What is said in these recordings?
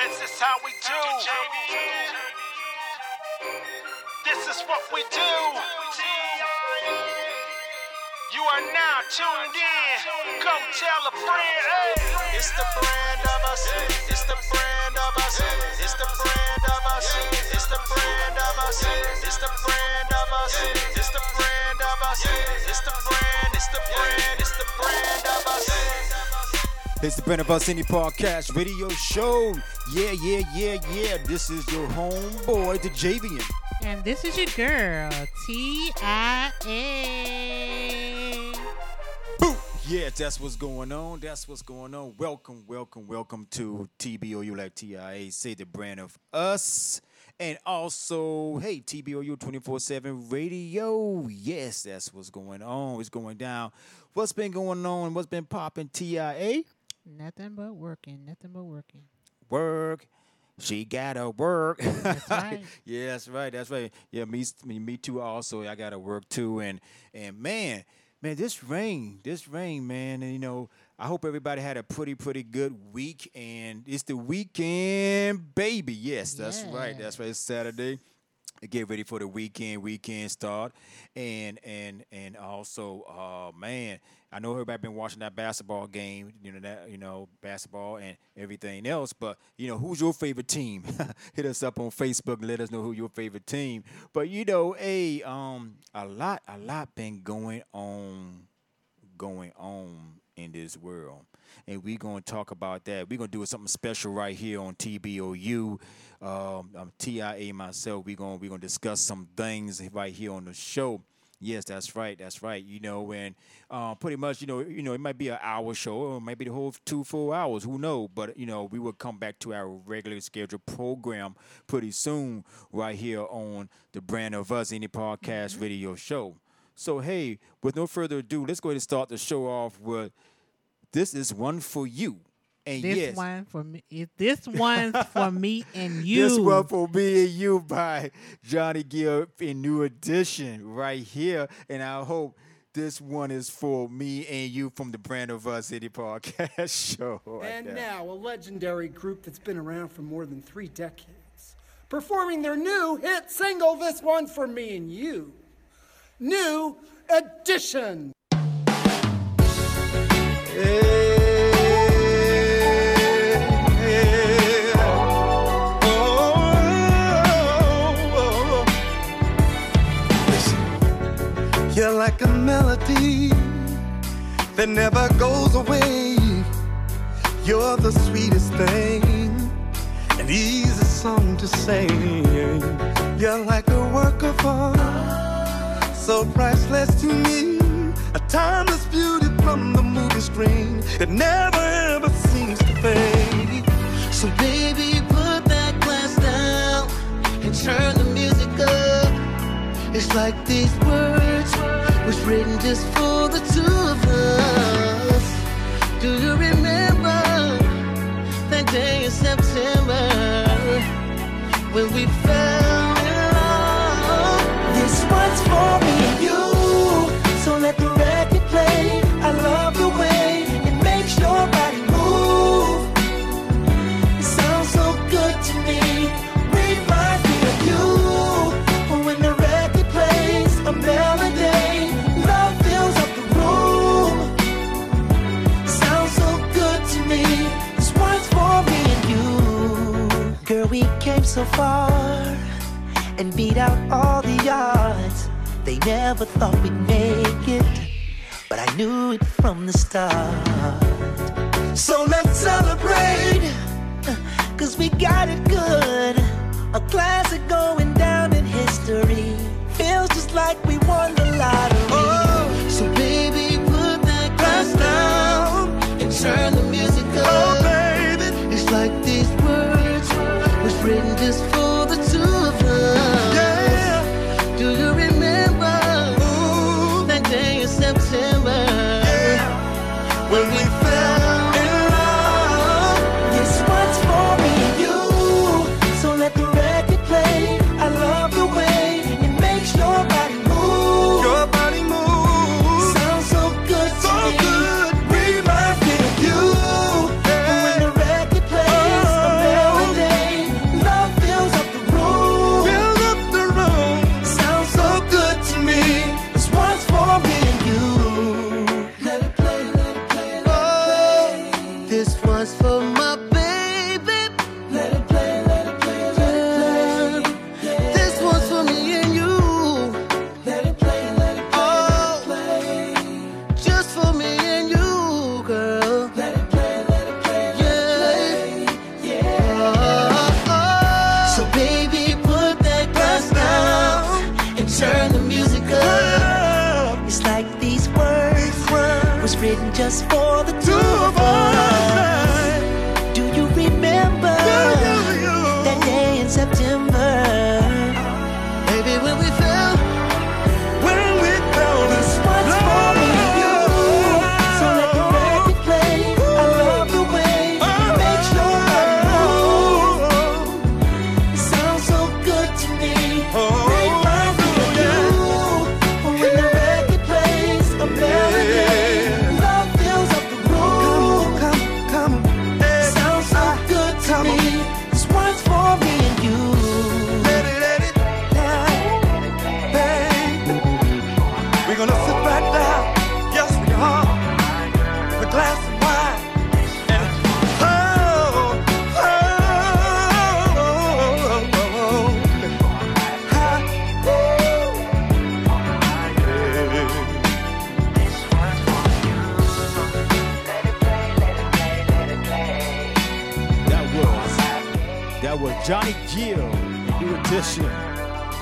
This is how we do. This is what we do. You are now tuned in. Go tell a friend. Hey. It's the brand of us. It's the brand of us. It's the brand of us. It's the brand of us. It's the brand of us. It's the brand of us. It's the brand. It's the brand. It's the brand of us. It's the Brand of Us Indie Podcast Radio Show. Yeah, yeah, yeah, yeah. This is your homeboy, the Javian. And this is your girl, T I A. Boom! Yeah, that's what's going on. That's what's going on. Welcome, welcome, welcome to TBOU like TIA. Say the brand of us. And also, hey, TBOU 24 7 radio. Yes, that's what's going on. What's going down? What's been going on? What's been popping? TIA? Nothing but working, nothing but working. Work. She gotta work. That's right. yeah, that's right. That's right. Yeah, me, me, me too. Also, I gotta work too. And and man, man, this rain, this rain, man. And you know, I hope everybody had a pretty, pretty good week. And it's the weekend, baby. Yes, that's right. That's right. It's Saturday. Get ready for the weekend. Weekend start, and and and also, uh, man, I know everybody been watching that basketball game. You know that you know basketball and everything else. But you know, who's your favorite team? Hit us up on Facebook. and Let us know who your favorite team. But you know, a um, a lot, a lot been going on, going on in this world. And we're going to talk about that. We're going to do something special right here on TBOU. Um, I'm TIA myself. We're going we're going to discuss some things right here on the show. Yes, that's right. That's right. You know, and uh, pretty much, you know, you know, it might be an hour show, or it might be the whole two full hours. Who knows? But you know, we will come back to our regular scheduled program pretty soon, right here on the Brand of Us Indie Podcast Radio Show. So, hey, with no further ado, let's go ahead and start the show off with this is one for you. And This yes, one for me. It, this one's for me and you. this one for me and you by Johnny Gill in New Edition right here. And I hope this one is for me and you from the Brand of Us City Podcast show. right And there. now, a legendary group that's been around for more than three decades, performing their new hit single, This One for Me and You. New Edition. Oh, oh, oh, you're like a melody that never goes away. You're the sweetest thing, an easy song to sing. You're like a work of art, so priceless to me. A timeless beauty from the movie screen that never ever seems to fade. So baby, put that glass down and turn the music up. It's like these words was written just for the two of us. Do you remember that day in September when we fell far and beat out all the odds. They never thought we'd make it, but I knew it from the start. So let's celebrate. Cause we got it good. A classic going down in history. Feels just like we won the lottery.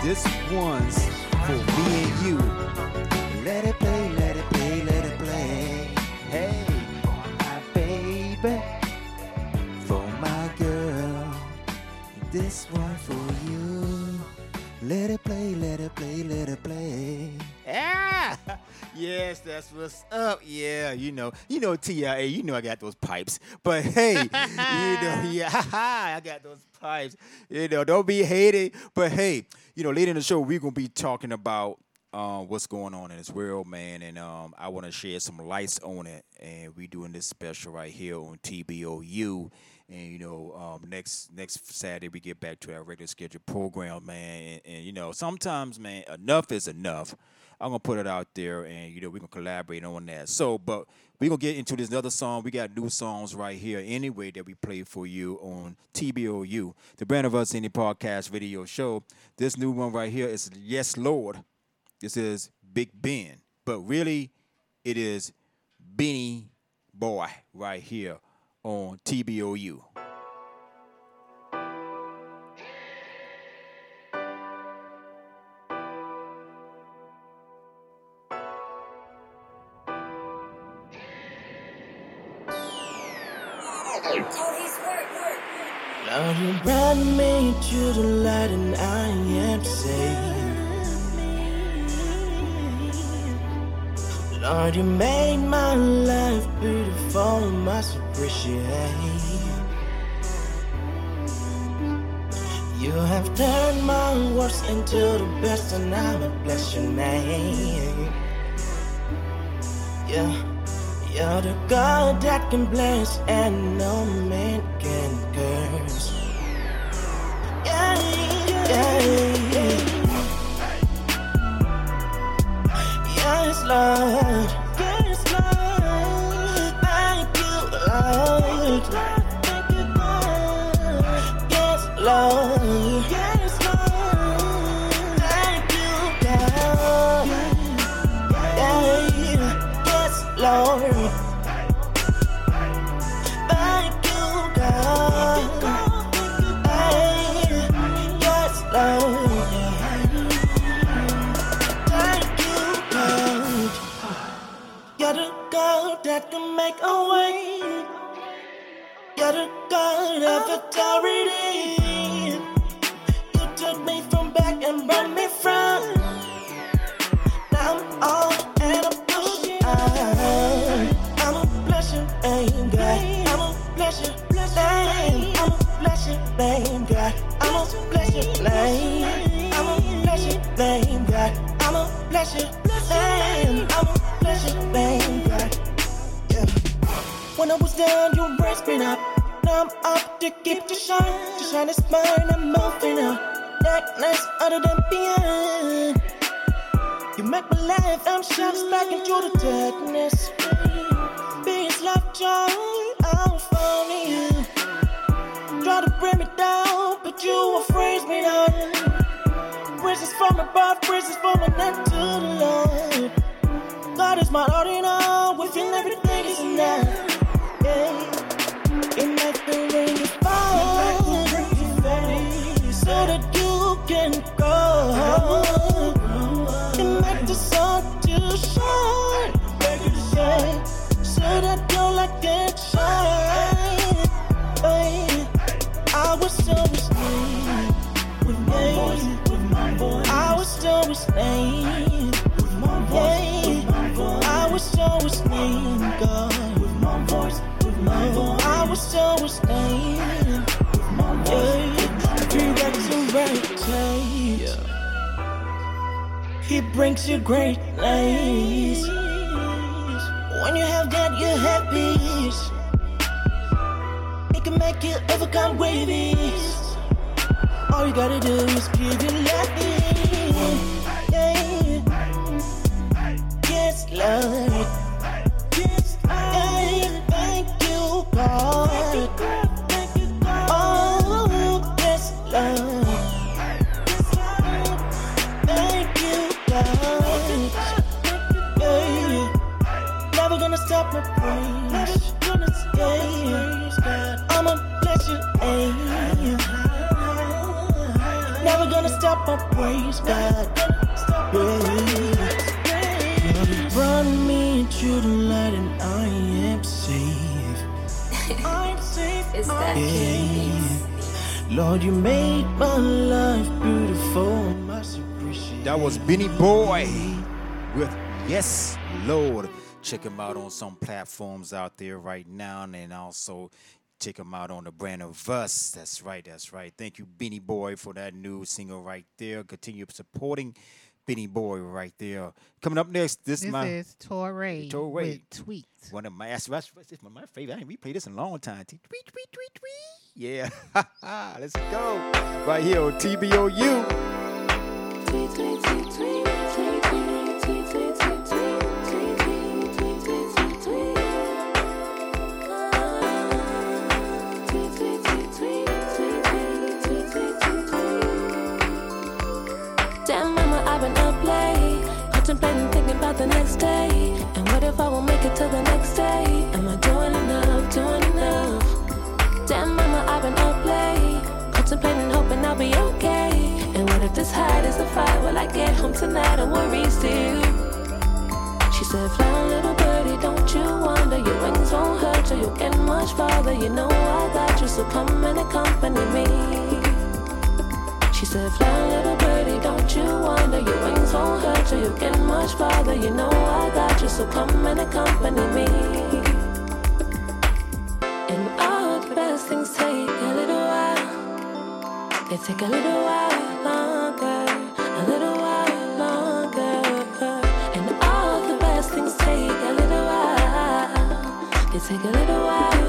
This one's for me and you. Let it play, let it play, let it play. Hey, for my baby, for my girl. This one for you. Let it play, let it play, let it play. Yeah. Yes, that's what's up. Yeah, you know, you know, TIA, you know I got those pipes. But hey, you know, yeah, I got those pipes. You know, don't be hated. But hey, you know, later in the show, we're gonna be talking about uh, what's going on in this world, man, and um, I want to share some lights on it. And we doing this special right here on TBOU. And you know, um, next next Saturday we get back to our regular scheduled program, man. And, and you know, sometimes, man, enough is enough. I'm gonna put it out there, and you know, we're gonna collaborate on that. So, but we're gonna get into this other song. We got new songs right here, anyway, that we play for you on TBOU, the Brand of Us Indie Podcast Video Show. This new one right here is Yes Lord. This is Big Ben, but really, it is Benny Boy right here on TBOU. Lord, you brought me to the light and I am saved. Lord, you made my life beautiful, and must appreciate. You have turned my worst into the best, and I will bless your name. Yeah, you're the God that can bless, and no man name God. I'm a blessing, name. I'm a blessing, name God. I'm a blessing, name. I'm a blessing, name God. Yeah. When I was down, you raised me up. Now I'm up to keep the shine. To shine is mine, I'm moving up. Darkness other than beyond. You make my life, I'm shining back into the darkness. Peace, love, joy, bring me down, but you will freeze me up. Bridges from above, bridges from my neck to the Lord. God is my all within everything is enough. Yeah. In that the rain is falling, so that you can go. And that the sun to shine, so that your light can shine. Was so asleep with my voice, with my voice. I was so asleep, God, with my voice, with my voice. I was so asleep with my voice. He resurrected. He brings you great things. When you have God, you're happy. He can make you overcome waves. All you gotta do is give it laughing. Yes, Lord. Yes, I thank you, God. My praise, God. Yeah. You brought me into the light and I am safe. I'm safe. It's that Yeah. Lord, you made my life beautiful. That was Benny Boy with Yes Lord. Check him out on some platforms out there right now, and also check him out on the brand of Us. That's right, that's right. Thank you, Benny Boy, for that new single right there. Continue supporting Benny Boy right there. Coming up next, this, This my is Torre Torre. with tweet. one of my that's, that's, that's my favorite. I ain't replayed this in a long time. Tweet, tweet, tweet, tweet, tweet. Yeah, let's go right here on TBOU. Tweet, tweet, tweet, tweet, tweet, tweet, tweet, tweet, tweet, tweet, tweet, the next day. And what if I won't make it till the next day? Am I doing enough, doing enough? Damn, mama, I've been up late, contemplating, hoping I'll be okay. And what if this hide is a fight? Will I get home tonight and worry still? She said, Fly, little birdie, don't you wonder? Your wings won't hurt you, you'll get much farther. You know I got you, so come and accompany me. Said, Fly, little birdie, don't you wonder? Your wings won't hurt you, you'll get much farther. You know I got you, so come and accompany me. And all the best things take a little while. They take a little while longer, a little while longer. And all the best things take a little while. They take a little while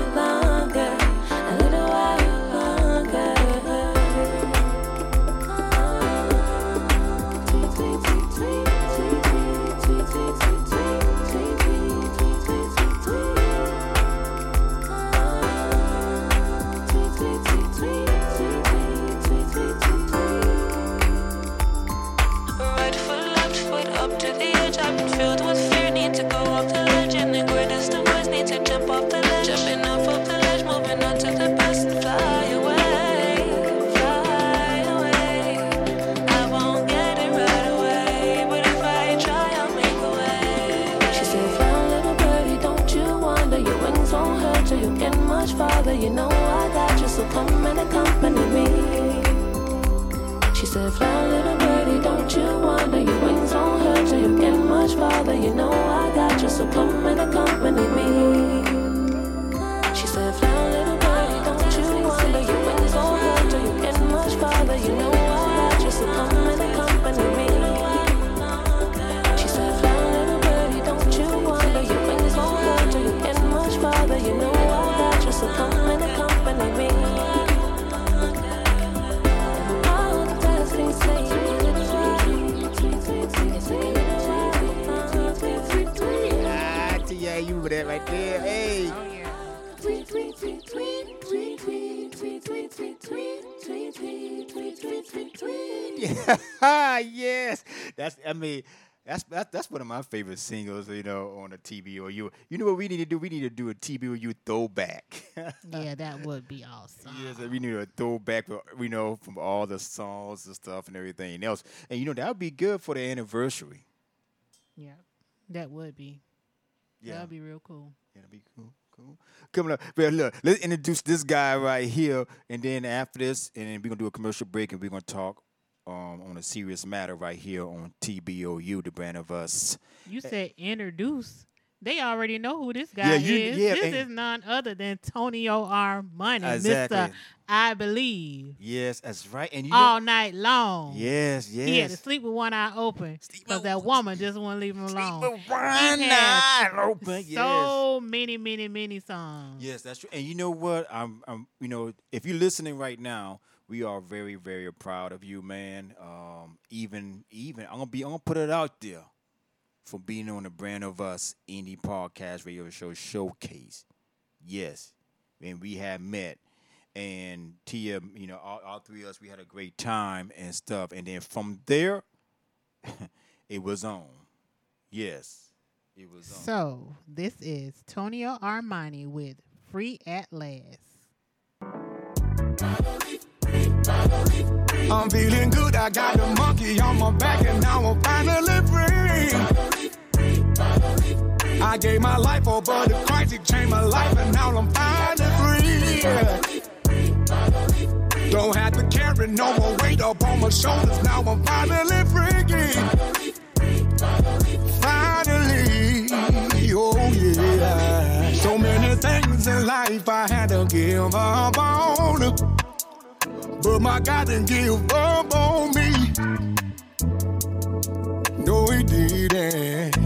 come and accompany me. She said, Fly, little birdie, don't you wonder? Your wings won't hurt you, you'll get much farther. You know I got you, so come it right there. Hey. Oh, yeah. Tweet, tweet, tweet, tweet, tweet, tweet, tweet, tweet, tweet, tweet, tweet, tweet, tweet, tweet, tweet, tweet. Yes. That's, I mean, that's, that's that's one of my favorite singles, you know, on a TBOU. You know what we need to do? We need to do a TBOU throwback. yeah, that would be awesome. Yes, we need a throwback, you know, from all the songs and stuff and everything else. And you know, that would be good for the anniversary. Yeah, that would be. Yeah. That would be real cool. Yeah, that'd be cool. Cool. Coming up, well, look, let's introduce this guy right here, and then after this, and then we're gonna do a commercial break, and we're gonna talk um, on a serious matter right here on TBOU, the brand of us. You said introduce. They already know who this guy Yeah, you- is. yeah, this is none other than Tonio R. Money, Mr. I Believe, Yes, that's right. And you all know, night long. yes, yes. He had to sleep with one eye open because that woman just wouldn't leave him alone. One He has eye open. Yes. So many, many, many songs. Yes, that's true. And you know what? I'm, I'm, you know, if you're listening right now, we are very, very proud of you, man. Um, even, even, I'm gonna be, I'm gonna put it out there for being on the brand of us indie podcast radio show showcase. Yes, and we have met, and Tia, you know, all, all three of us, we had a great time and stuff. And then from there, it was on. Yes, it was on. So this is Tonio Armani with Free at Last. I'm feeling good. I got the monkey on my back, and now I'm finally free. I gave my life over to Christ. He changed my life, and now I'm finally free. Don't have to carry no more weight up on my shoulders. Now I'm finally free. Finally, oh yeah. So many things in life I had to give up on. But my God didn't give up on me. No, he didn't.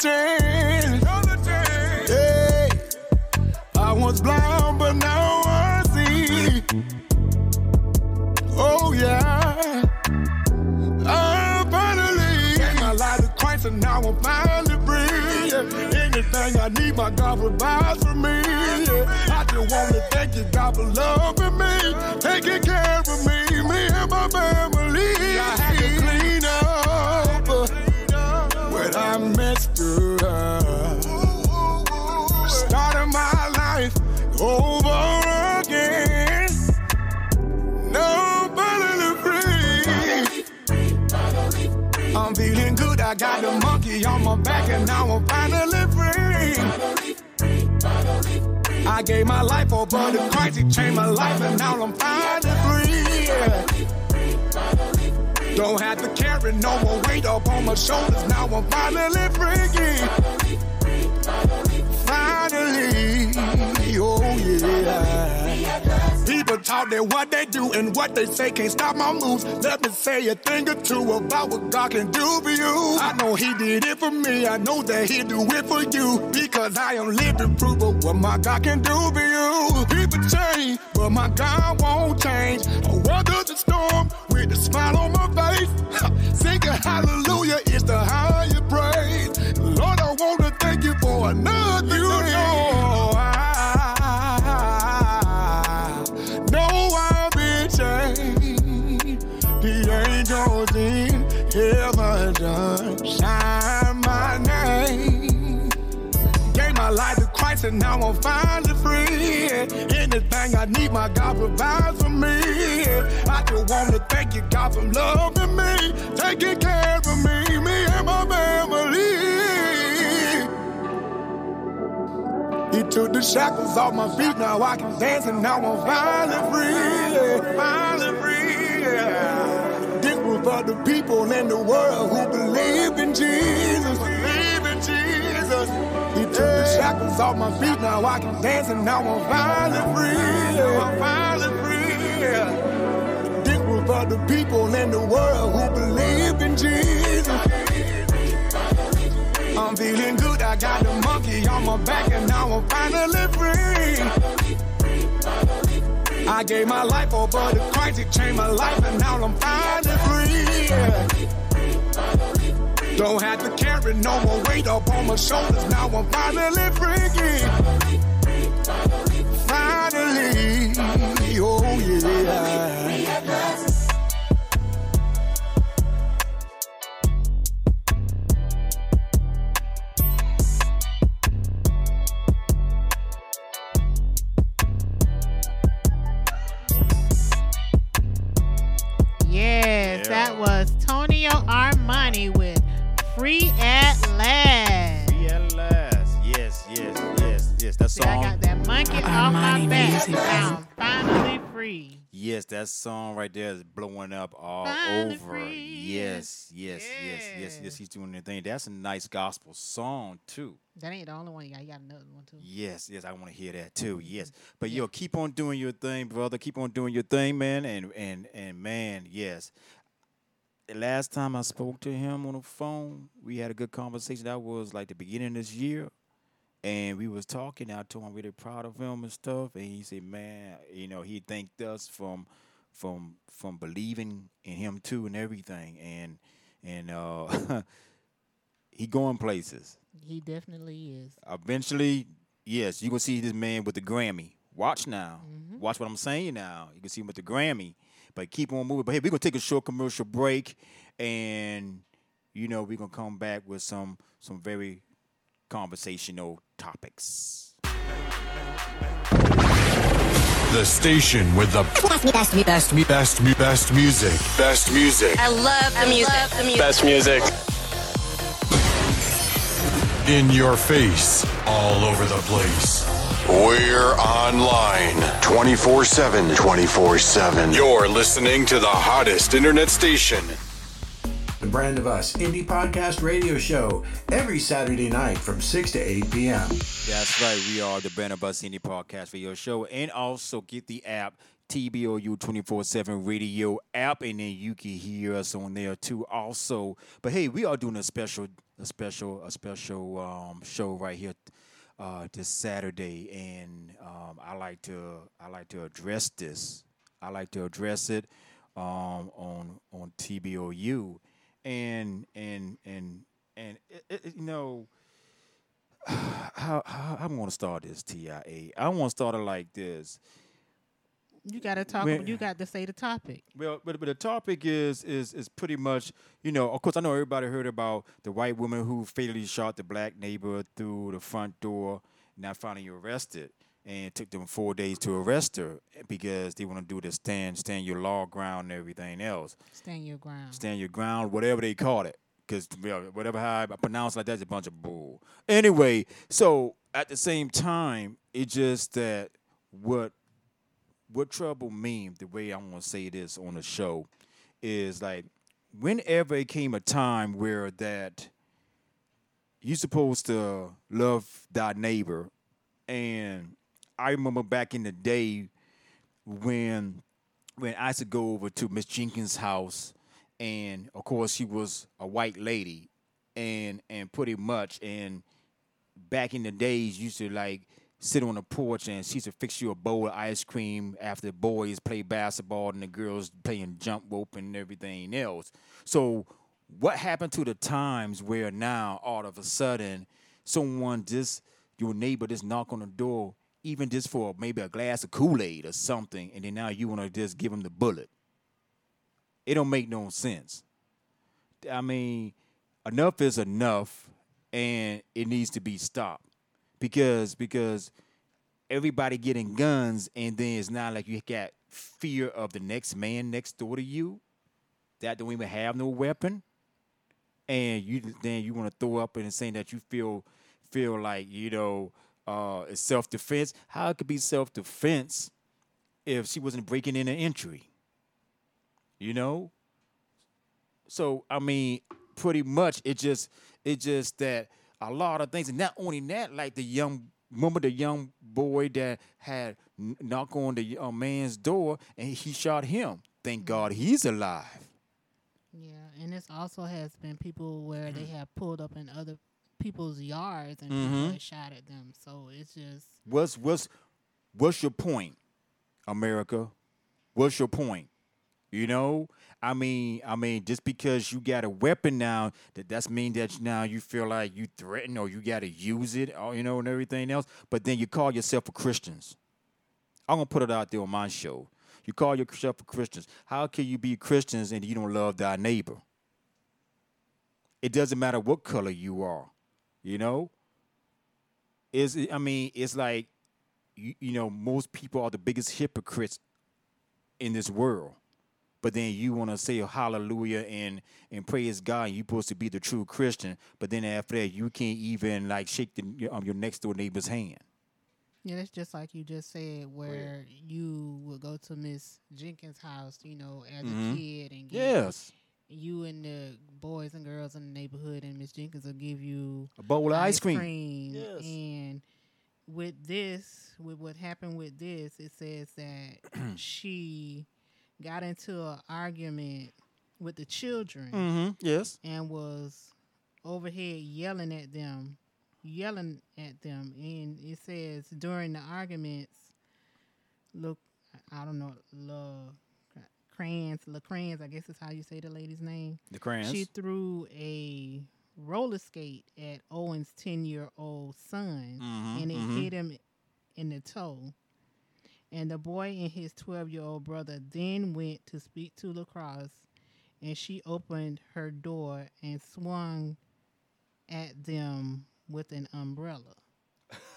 Chance. Hey, I was blind, but now I see. Oh yeah. I finally gave my life to Christ, and now I'm finally free. Anything I need, my God provides for me. I just want to thank you, God, for loving me, taking care of me, messed up. Starting my life over again. I'm finally free. I'm feeling good. I got the monkey on my back, and now I'm finally free. I gave my life over to Christ. He changed my life, and now I'm finally free. Don't have to carry no more weight up on my shoulders. Now I'm finally free. Talk that what they do and what they say can't stop my moves. Let me say a thing or two about what God can do for you. I know He did it for me. I know that He'll do it for you because I am living proof of what my God can do for you. People change, but my God won't change. I weather the storm with a smile on my face. Singing hallelujah is the higher praise. Lord, I want to thank you for another you know I'm finally free. Anything I need, my God provides for me. I just want to thank you, God, for loving me, taking care of me, me and my family. He took the shackles off my feet, now I can dance and now I'm finally free. Finally free. This was for the people in the world who off my feet, now I can dance and now I'm finally free. I'm finally free. This the people in the world who believe in Jesus. I'm feeling good. I got the monkey on my back, and now I'm finally free. I gave my life over to Christ. He changed my life, and now I'm finally free. Don't have to carry no more weight up on my shoulders. Now I'm finally free. Finally, oh yeah. Song right there is blowing up all Finally over. free. Yes, yes, yes, yes, yes. He's doing the thing. That's a nice gospel song too. That ain't the only one you got. You got another one too. Yes, yes, I want to hear that too. Mm-hmm. Yes, but yo, keep on doing your thing, brother. Keep on doing your thing, man. And and and man, yes. The last time I spoke to him on the phone, we had a good conversation. That was like the beginning of this year, and we was talking. I told him I'm really proud of him and stuff, and he said, "Man, you know, he thanked us from from from believing in him too and everything." And and uh, he going places He definitely is. eventually, yes, you can see this man with the Grammy. Watch now. Watch what I'm saying now. You can see him with the Grammy. But keep on moving. But hey, we're gonna take a short commercial break and you know, we're gonna come back with some some very conversational topics. The station with the best, best, best, best, best, best music. Best music I love the music. the music. Best music. in your face, all over the place. We're online 24 7. 24 7. You're listening to the hottest internet station. The Brand of Us Indie Podcast Radio Show every Saturday night from 6 to 8 p.m. That's right. We are the Brand of Us Indie Podcast Radio Show. And also get the app, TBOU 24 7 radio app, and then you can hear us on there too. Also, but hey, we are doing a special, a special, a special um, show right here uh, this Saturday, and um, I like to, I like to address this. I like to address it um, on on TBOU, and and and and it, it, you know how, how I'm gonna start this TIA. I want to start it like this. You got to talk. When- You got to say the topic. Well, but, but the topic is is is pretty much you know. Of course, I know everybody heard about the white woman who fatally shot the black neighbor through the front door, not finally arrested, and it took them four days to arrest her because they want to do the stand stand your law ground and everything else. Stand your ground. stand your ground, whatever they call it. Because whatever how I pronounce like that's a bunch of bull. Anyway, so at the same time, it's just that what what trouble me, the way I want to say this on the show, is like whenever it came a time where that you supposed to love thy neighbor, and I remember back in the day when when I used to go over to Miss Jenkins' house, and of course she was a white lady, and and pretty much, and back in the days, used to like sit on the porch and she used to fix you a bowl of ice cream after the boys play basketball and the girls playing jump rope and everything else. So what happened to the times where now all of a sudden someone just your neighbor just knock on the door even just for maybe a glass of Kool-Aid or something and then now you want to just give them the bullet. It don't make no sense. I mean, enough is enough and it needs to be stopped because because everybody getting guns and then it's not like you got fear of the next man next door to you that don't even have no weapon and you then you want to throw up and saying that you feel feel like you know uh it's self-defense how it could be self-defense if she wasn't breaking in an entry you know so I mean, pretty much it just it just that a lot of things, and not only that, like the young remember the young boy that had n- knock on the uh, man's door and he shot him. Thank God he's alive. Yeah, and this also has been people where they have pulled up in other people's yards and people Mhm. have shot at them. So it's just What's what's what's your point, America? What's your point? You know, I mean, I mean, just because you got a weapon now, that that's mean that now you feel like you threaten or you got to use it, or you know, and everything else. But then you call yourself a Christians. I'm gonna put it out there on my show. You call yourself a Christians. How can you be Christians and you don't love thy neighbor? It doesn't matter what color you are, you know. Is I mean, it's like you, you know, most people are the biggest hypocrites in this world. but then you want to say hallelujah and and praise God. And you're supposed to be the true Christian, but then after that, you can't even like shake the, your, um, your next door neighbor's hand. Yeah, that's just like you just said, where you would go to Miss Jenkins' house, you know, as Mhm. a kid, and get Yes. You and the boys and girls in the neighborhood, and Miss Jenkins will give you A bowl of ice cream. Yes. And with this, with what happened with this, it says that she got into an argument with the children Mm-hmm. Yes. and was overhead yelling at them, yelling at them. And it says during the arguments, look, I don't know, La Crans, La Crans, I guess is how you say the lady's name. The. She threw a roller skate at Owen's 10 year old son Mhm, and it mhm. hit him in the toe. And the boy and his 12 year old brother then went to speak to Lacrosse, and she opened her door and swung at them with an umbrella.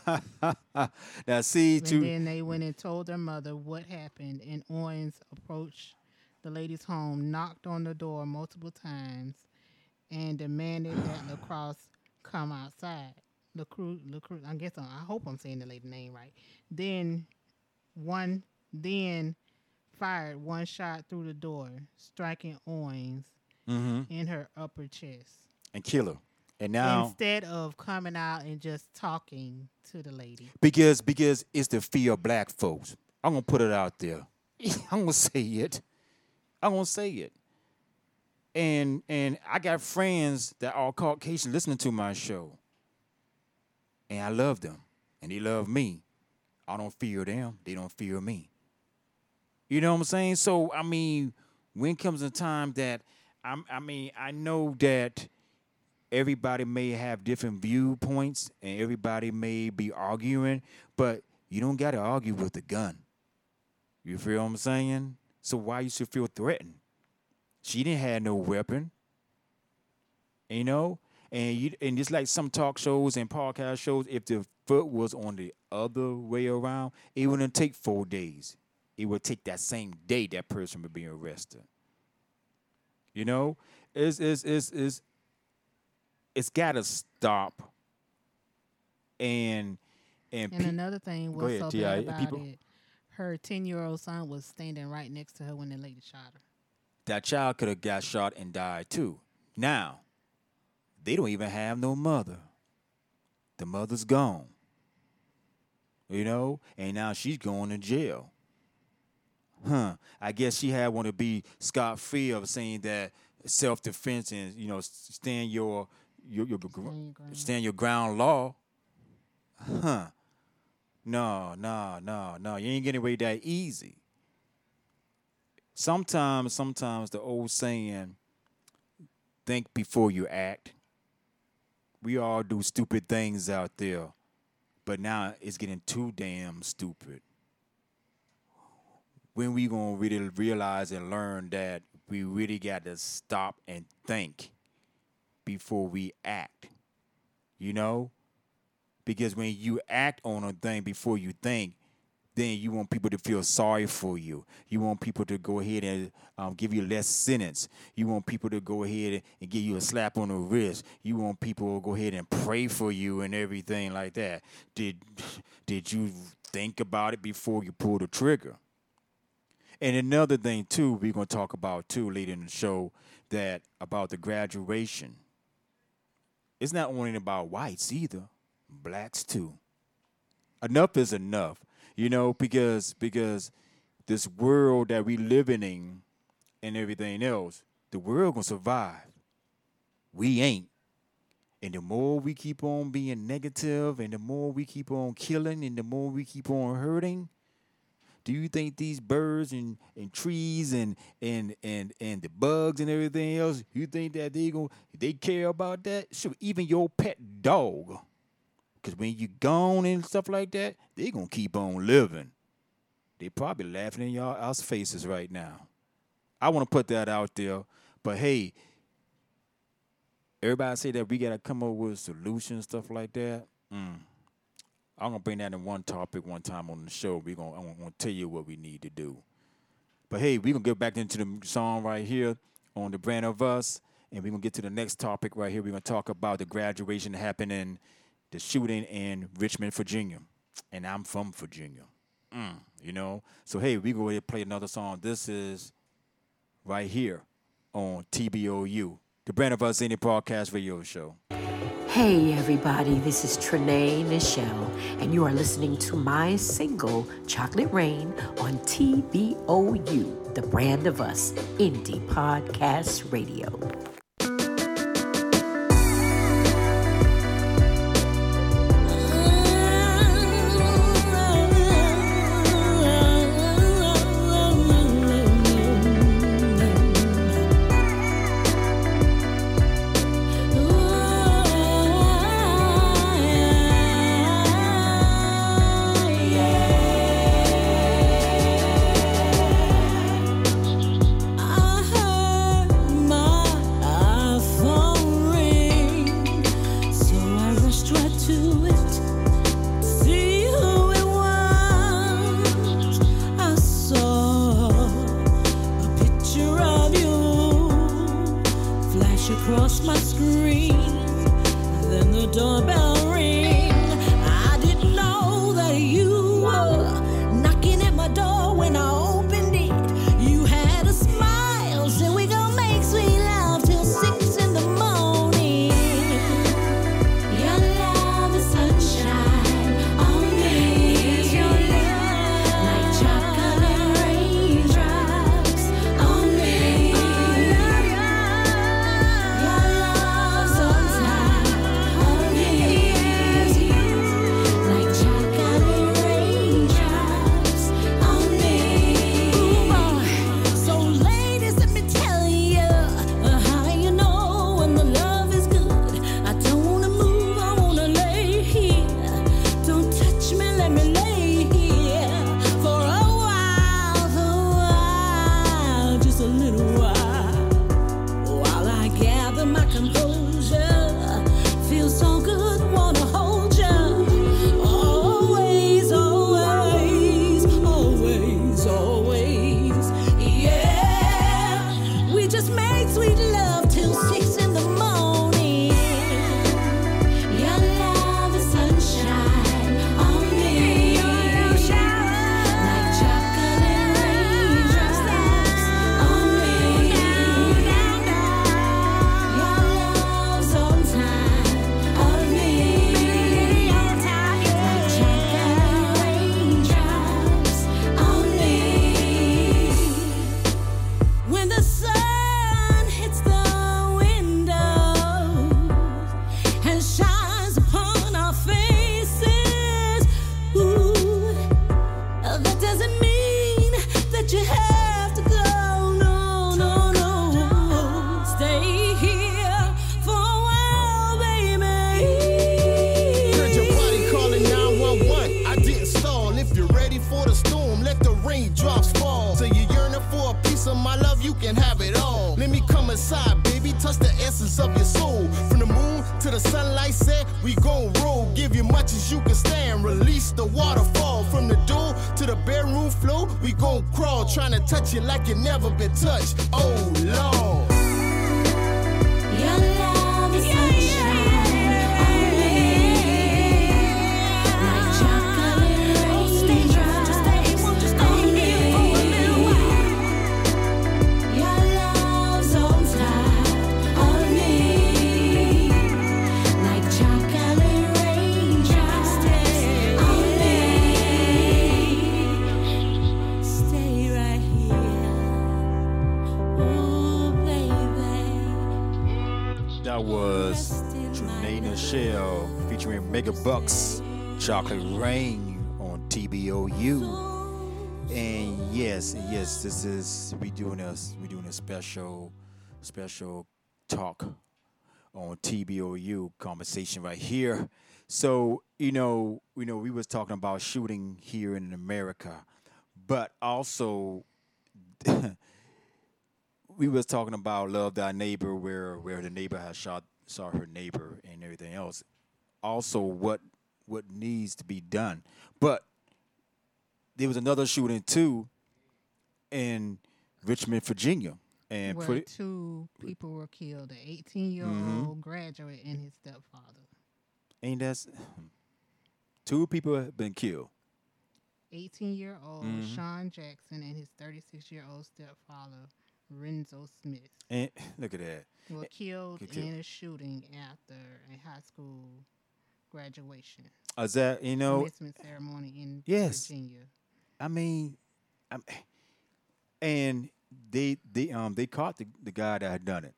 now see And to then they went and told their mother what happened, and Owens approached the lady's home, knocked on the door multiple times, and demanded that Lacrosse come outside. Lacroix, Lacroix, I guess I I hope I'm saying the lady's name right. Then one, then fired one shot through the door, striking Owens Mhm. in her upper chest. and kill her. And now Instead of coming out and just talking to the lady. because because it's the fear of black folks. I'm gonna put it out there. I'm gonna say it. I'm gonna say it. And and I got friends that are Caucasian listening to my show. And I love them. And they love me. I don't fear them. They don't fear me. You know what I'm saying? So I mean, when comes a time that I'm I mean, I know that everybody may have different viewpoints and everybody may be arguing, but you don't got to argue with a gun. You feel what I'm saying? So why you should feel threatened? She didn't have no weapon. You know? And you and just like some talk shows and podcast shows, if the foot was on the other way around, it wouldn't take four days. It would take that same day that person would be arrested. You know? It's it's it's it's it's gotta stop. And and, And pe- another thing was so bad about People- it. Her ten year old son was standing right next to her when the lady shot her. that child could have got shot and died too. Now, they don't even have no mother. The mother's gone. You know, and now she's going to jail. Huh. I guess she had want to be scot free of saying that self defense and you know stand your your your stand your ground law. Huh. No, no, no, no. You ain't getting away that easy. Sometimes sometimes the old saying think before you act. We all do stupid things out there but now it's getting too damn stupid. When we gonna really realize and learn that we really got to stop and think before we act you know because when you act on a thing before you think then you want people to feel sorry for you. You want people to go ahead and um, give you less sentence. You want people to go ahead and give you a slap on the wrist. You want people to go ahead and pray for you and everything like that. Did did you think about it before you pull the trigger? And another thing too, we're gonna talk about too later in the show that about the graduation. It's not only about whites either, blacks too. Enough is enough you know because because this world that we living in and everything else the world gonna survive. We ain't. And the more we keep on being negative and the more we keep on killing and the more we keep on hurting do you think these birds and, and trees and, and and and the bugs and everything else you think that they gonna they care about that? Sure even your pet dog Cause when you gone and stuff like that, they gonna keep on living. They probably laughing in y'all us faces right now. I want to put that out there, but hey, everybody say that we gotta come up with solutions, stuff like that. Mm. I'm gonna bring that in one topic one time on the show. We gonna I'm gonna tell you what we need to do. But hey, we gonna get back into the song right here on the brand of us, and we gonna get to the next topic right here. we gonna talk about the graduation happening the shooting in Richmond, Virginia, and I'm from Virginia. Mm, you know, so hey, we go ahead play another song. This is right here on TBOU, the Brand of Us Indie Podcast Radio Show. Hey everybody, this is Trinae Nichelle, and you are listening to my single Chocolate Rain on TBOU, the brand of us, Indie Podcast Radio. flu, we gon' crawl, trying to touch it like it never been touched. Oh, Lord. was Trinae Nichelle featuring Mega Bucks, Chocolate Rain on TBOU. And yes, yes, this is we doing a we doing a special special talk on TBOU conversation right here. So, you know, you know, we was talking about shooting here in America, but also we was talking about love thy neighbor, where where the neighbor has shot shot her neighbor and everything else. Also, what what needs to be done, but there was another shooting too in Richmond, Virginia. And where pretty, two people were killed, an 18 year old mm-hmm. graduate and his stepfather. Ain't that two people have been killed? 18 year old mm-hmm. Shawn Jackson and his 36 year old stepfather Renzo Smith And look at that. were killed Good kill. in a shooting after a high school graduation Is that you know? commencement ceremony in Yes. Virginia. I mean, I'm, and they they um they caught the, the guy that had done it.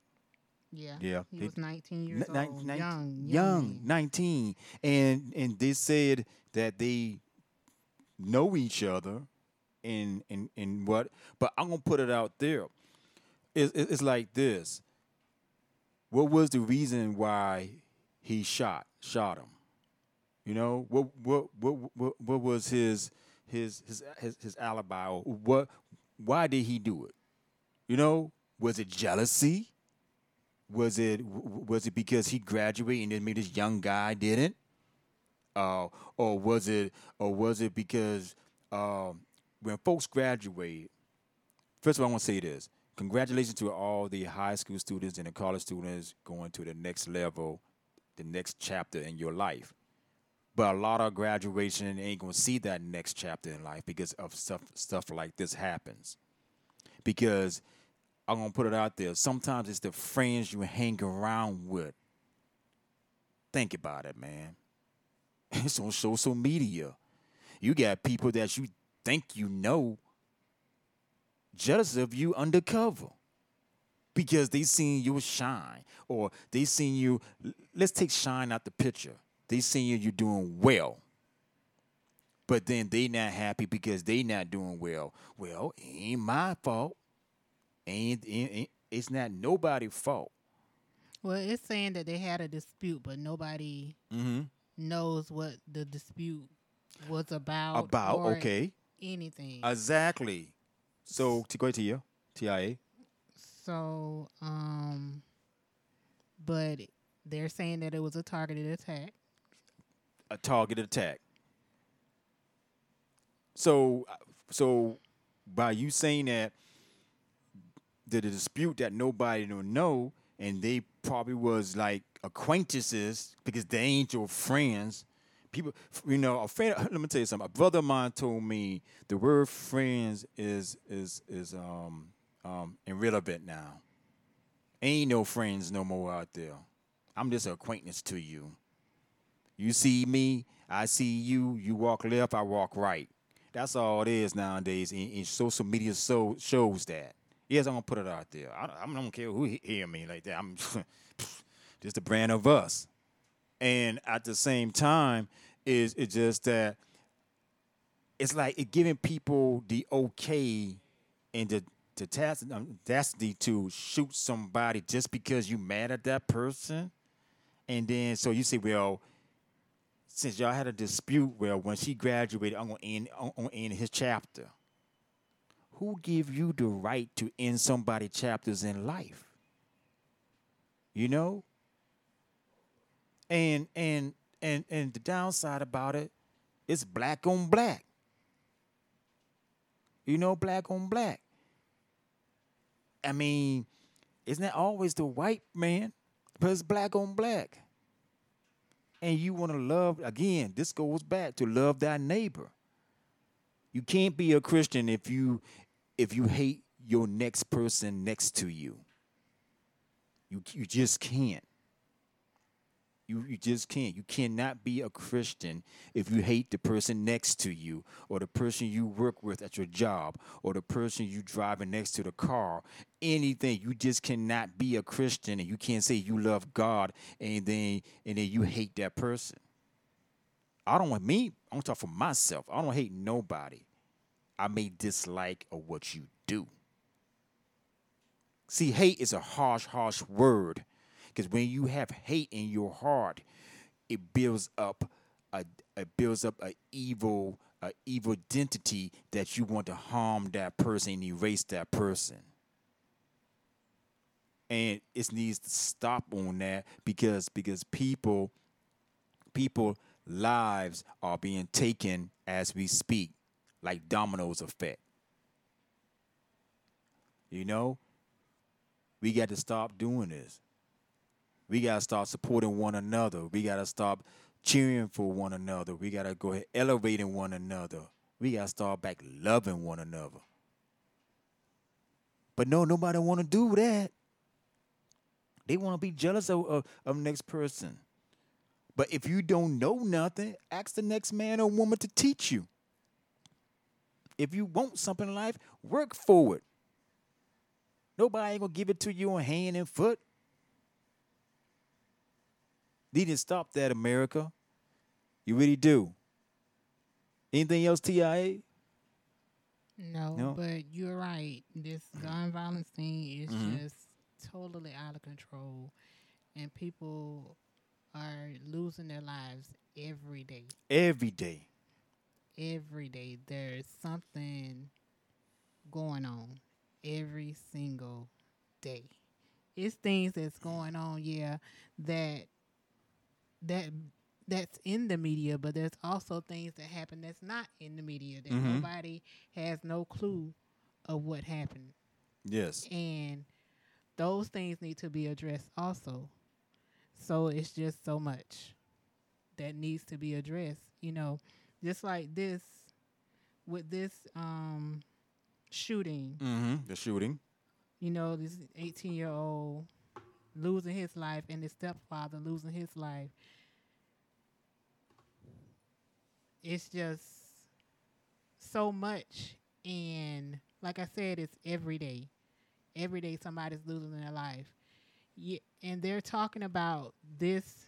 Yeah. Yeah, He they- was 19 years N- old. nine- young, young. young, 19, and and they said that they know each other, and and and what? But I'm gonna put it out there. It's, it's like this. What was the reason why he shot shot him? You know what what what what, what was his his his his, his alibi? Or what? Why did he do it? You know, was it jealousy? Was it was it because he graduated and then maybe this young guy didn't? Uh, or was it or was it because um, when folks graduate? First of all, I want to say this: congratulations to all the high school students and the college students going to the next level, the next chapter in your life. But a lot of graduation ain't gonna see that next chapter in life because of stuff stuff like this happens. Because I'm gonna put it out there. Sometimes it's the friends you hang around with. Think about it, man. It's on social media. You got people that you think you know jealous of you undercover because they seen you shine or they seen you let's take shine out the picture they seen you you doing well but then they not happy because they not doing well well it ain't my fault ain't, ain't, ain't it's not nobody fault Well, it's saying that they had a dispute, but nobody mm-hmm. knows what the dispute was about. About, okay. Anything. exactly so to go to you tia so, um, but they're saying that it was a targeted attack. a targeted attack. So, so by you saying that the, the dispute that nobody don't know, and they probably was like acquaintances because they ain't your friends. People, you know, a friend. Let me tell you something. A brother of mine told me the word friends is is is um um irrelevant now. Ain't no friends no more out there. I'm just an acquaintance to you. You see me, I see you. You walk left, I walk right. That's all it is nowadays. And, and social media so shows that. Yes, I'm gonna put it out there. I, don't- I don't care who he- hear me like that. I'm just the brand of us. And at the same time, is it's just that it's like it giving people the okay and the the task um, audacity to shoot somebody just because you mad at that person, and then so you say, well, since y'all had a dispute, well, when she graduated, I'm gonna end, I'm gonna end his chapter. Who give you the right to end somebody's chapters in life? You know. And and and and the downside about it, it's black on black. You know, black on black. I mean, isn't that always the white man? But it's black on black. And you want to love, again, this goes back to love thy neighbor. You can't be a Christian if you if you hate your next person next to you. You you just can't. You you just can't. You cannot be a Christian if you hate the person next to you or the person you work with at your job or the person you driving next to the car. Anything. You just cannot be a Christian and you can't say you love God and then and then you hate that person. I don't want me, I'm talking for myself. I don't hate nobody. I may dislike of what you do. See, hate is a harsh, harsh word. Because when you have hate in your heart, it builds up a it builds up a evil, a evil identity that you want to harm that person and erase that person. And it needs to stop on that because because people people lives are being taken as we speak, like dominoes effect. You know, we got to stop doing this. We got to start supporting one another. We got to stop cheering for one another. We got to go ahead elevating one another. We got to start back loving one another. But no, nobody want to do that. They want to be jealous of, of, of next person. But if you don't know nothing, ask the next man or woman to teach you. If you want something in life, work for it. Nobody ain't gonna give it to you on hand and foot. Need to stop that, America. You really do. Anything else, TIA? No, No? but you're right. This gun violence thing is Mhm. just totally out of control, and people are losing their lives every day. Every day. Every day, there's something going on. Every single day, it's things that's going on. Yeah, that that that's in the media, but there's also things that happen that's not in the media that Mhm. nobody has no clue of what happened. Yes. And those things need to be addressed also. So it's just so much that needs to be addressed. You know, just like this with this um shooting, Mm-hmm. The shooting. you know, this 18 year old losing his life and his stepfather losing his life. It's just so much. And like I said, it's every day. Every day somebody's losing their life. Yeah, and they're talking about this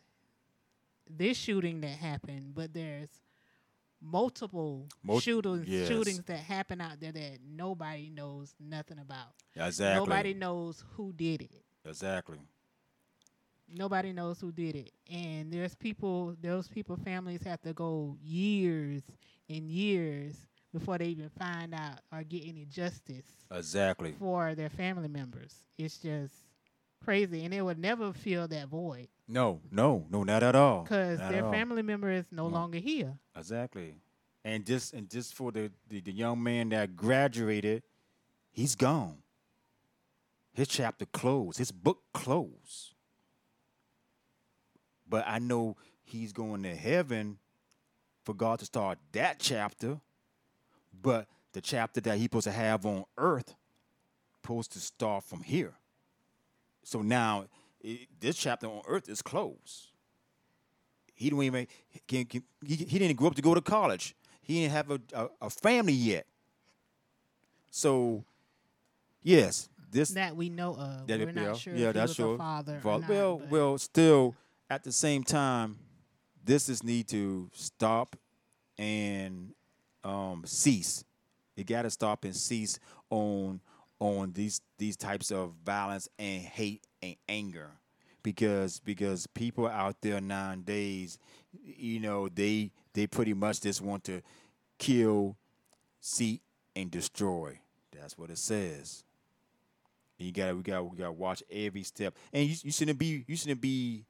this shooting that happened, but there's multiple Mul- shootings yes. shootings that happen out there that nobody knows nothing about. Exactly. Nobody knows who did it. Exactly. Nobody knows who did it. And there's people those people families have to go years and years before they even find out or get any justice Exactly. for their family members. It's just crazy and they would never fill that void No, no, no, not at all. because their family member is no longer here. Exactly. And just and just for the, the, the young man that graduated, he's gone. His chapter closed. His book closed. But I know he's going to heaven for God to start that chapter. But the chapter that he's supposed to have on earth supposed to start from here. So now i this chapter on earth is closed. He don't even can, can, he, he didn't grow up to go to college. He didn't have a, a, a family yet. So, yes, this that we know of. that We're it- not yeah, sure yeah, that's a father Fa- or not. well, well, still at the same time, this is need to stop and um, cease. It got to stop and cease on on these these types of violence and hate and anger because because people out there nowadays, you know, they they pretty much just want to kill, seek, and destroy. That's what it says. And you got we got we got to watch every step. And you, you shouldn't be you shouldn't be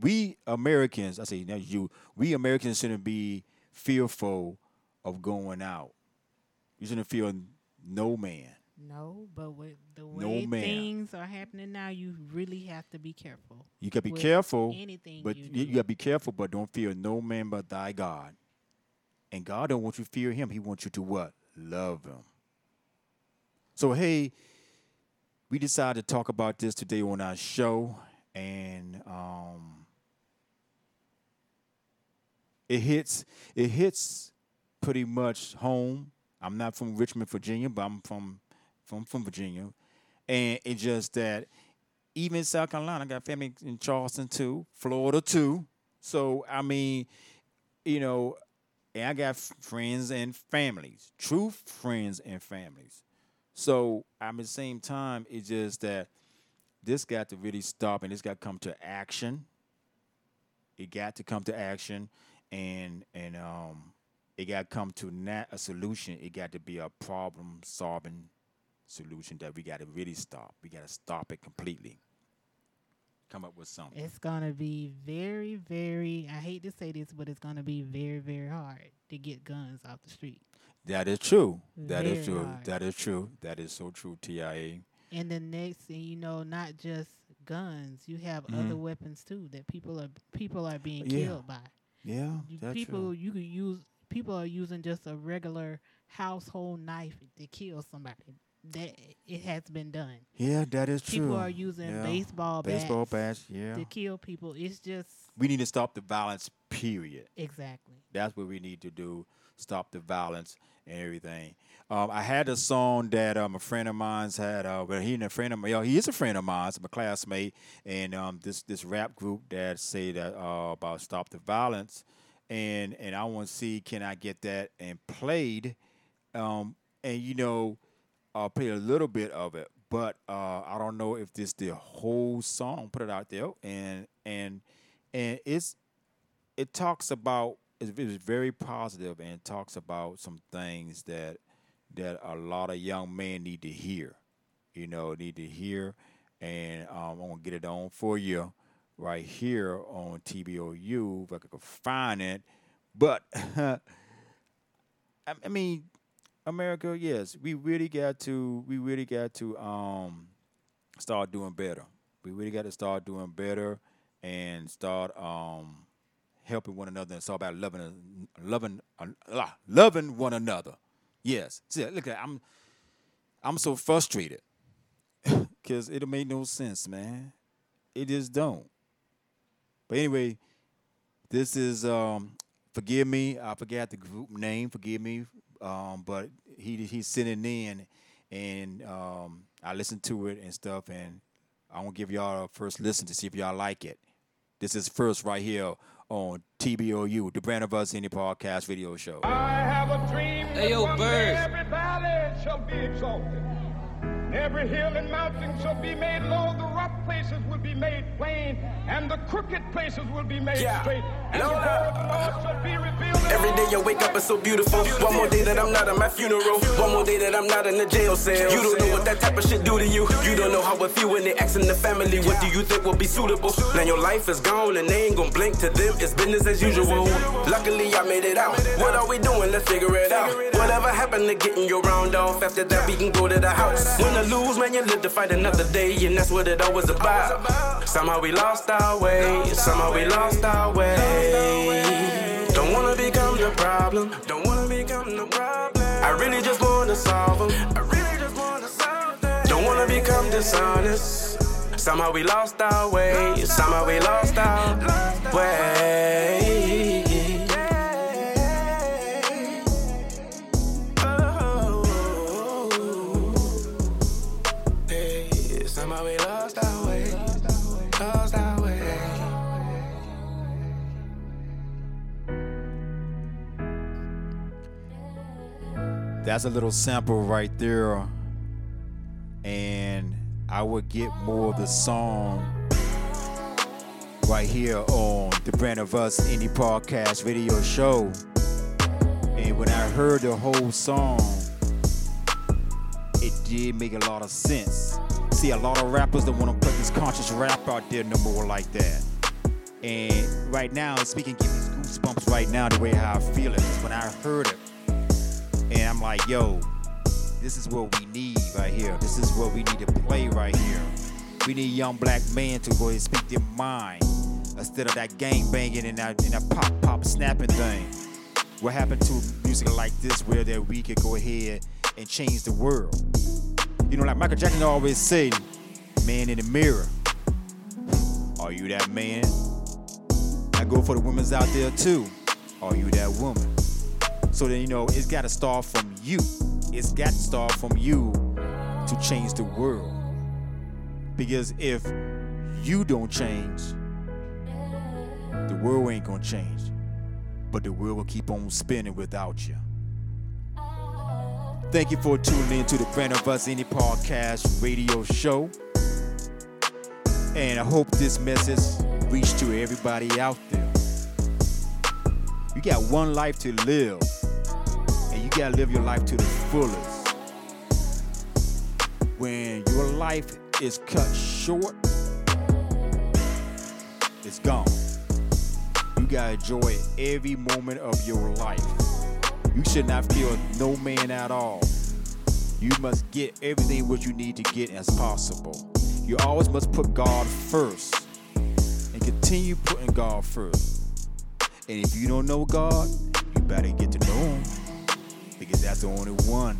we Americans. I say now you we Americans shouldn't be fearful of going out. You shouldn't fear no man. No, but with the No way man. things are happening now, you really have to be careful. You gotta be careful, Anything but you you, you gotta be careful. But don't fear no man but thy God. And God don't want you to fear Him. He wants you to what? Love Him. So hey, we decided to talk about this today on our show, and um, it hits it hits pretty much home. I'm not from Richmond, Virginia, but I'm from from from Virginia, and it's just that even South Carolina, I got family in Charleston too, Florida too. So I mean, you know, and I got friends and families, true friends and families. So at the same time, it's just that this got to really stop and it's got to come to action. It got to come to action, and and um, it got to come to not a solution. It got to be a problem solving solution that we got to really stop. We got to stop it completely. Come up with something. It's gonna be very, very. I hate to say this, but it's gonna be very, very hard to get guns off the street. That is true. That is Very true. hard. That is true. That is so true. TIA. And the next thing you know, not just guns, you have Mhm. other weapons too that people are people are being Yeah. killed by. Yeah, that's people true. you could use people are using just a regular household knife to kill somebody. That it has been done. Yeah, that is People true. People are using Yeah. baseball baseball bats bats. Yeah, to kill people. It's just we need to stop the violence. Period. exactly. That's what we need to do. Stop the violence and everything. Um, I had a song that um, a friend of mine's had. Uh, well, he and a friend of mine. He is a friend of mine. my classmate, and um, this this rap group that say that uh, about stop the violence, and and I want to see can I get that and played, um, and you know, I'll play a little bit of it, but uh, I don't know if this the whole song. Put it out there, and and and it's it talks about it's, it's very positive and talks about some things that that a lot of young men need to hear. You know, need to hear, and um, I'm gonna get it on for you right here on TBOU if I could find it. But I, I mean, America, yes, we really got to we really got to um start doing better. We really got to start doing better and start um helping one another it's all about loving loving uh, loving one another. Yes. See, look at I'm I'm so frustrated because it made no sense, man. It just don't. But anyway, this is um forgive me, I forgot the group name, forgive me. Um, but he he's sitting in and um I listened to it and stuff and I want to give y'all a first listen to see if y'all like it. This is first right here on TBOU, the Brand of Us Indie Podcast video show. I have a dream Hey, yo, that one Bird. every valley shall be exalted. Every hill and mountain shall be made low. Places will be made plain, and the crooked places will be made Yeah. straight. And the Lola. word of the Lord shall be revealed. Every day I wake up, it's so beautiful. One more day that I'm not at my funeral. One more day that I'm not in the jail cell. You don't know what that type of shit do to you. You don't know how it feel when they asking the family. What do you think will be suitable? Now your life is gone and they ain't gonna blink to them. It's business as usual. Luckily I made it out. What are we doing? Let's figure it out. Whatever happened to getting your round off? After that we can go to the house. Win or lose, man, you live to fight another day, and that's what it always about. Somehow we lost our way. Somehow we lost our way. Don't wanna become the problem. Don't wanna become the problem. I really just wanna solve them. I really just wanna solve them. Don't wanna become dishonest. Somehow we lost our way. Somehow we lost our way. That's a little sample right there. And I would get more of the song right here on the Brand of Us Indie Podcast video show. And when I heard the whole song, it did make a lot of sense. See, a lot of rappers don't want to put this conscious rap out there no more like that. And right now, speaking, give me goosebumps right now the way how I feel it when I heard it, like, yo, this is what we need right here. This is what we need to play right here. We need young black men to go and speak their mind instead of that gang banging and that, and that pop pop snapping thing. What happened to music like this where that we could go ahead and change the world? You know, like Michael Jackson always said, man in the mirror. Are you that man? I go for the women's out there too. Are you that woman? So then you know it's got to start from you. It's got to start from you to change the world. Because if you don't change, the world ain't gonna change. But the world will keep on spinning without you. Thank you for tuning in to the Brand of Us Indie Podcast radio show. And I hope this message reached to everybody out there. You got one life to live, gotta live your life to the fullest. When your life is cut short, it's gone. You gotta enjoy every moment of your life. You should not feel no man at all. You must get everything what you need to get as possible. You always must put God first and continue putting God first. And if you don't know God, you better get to know Him because that's the only one,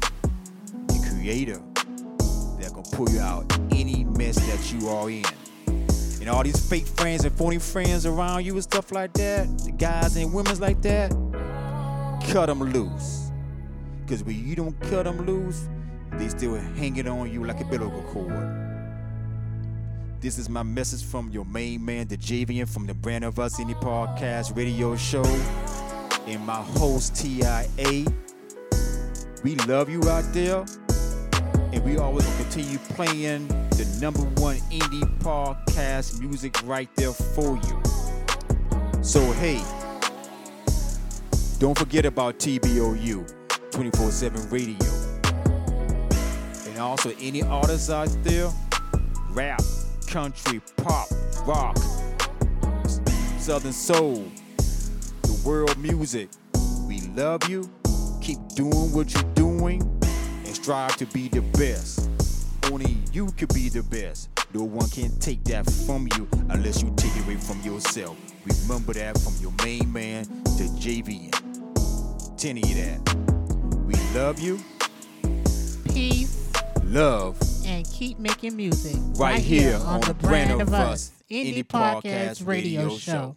the Creator, that can pull you out any mess that you are in. And all these fake friends and phony friends around you and stuff like that, the guys and women's like that, cut them loose. Because when you don't cut them loose, they still hanging on you like a umbilical cord. This is my message from your main man, the Javian, from the Brand of Us Indie Podcast radio show. And my host, TIA. We love you out there. And we always continue playing the number one indie podcast music right there for you. So, hey, don't forget about TBOU 24 7 radio. And also, any artists out there, rap, country, pop, rock, southern soul, the world music. We love you. Keep doing what you're doing and strive to be the best. Only you can be the best. No one can take that from you unless you take it away from yourself. Remember that from your main man to JVN. Ten of that. We love you. Peace Love and keep making music right, here on, the Brand of Us Indie Podcast Radio Show.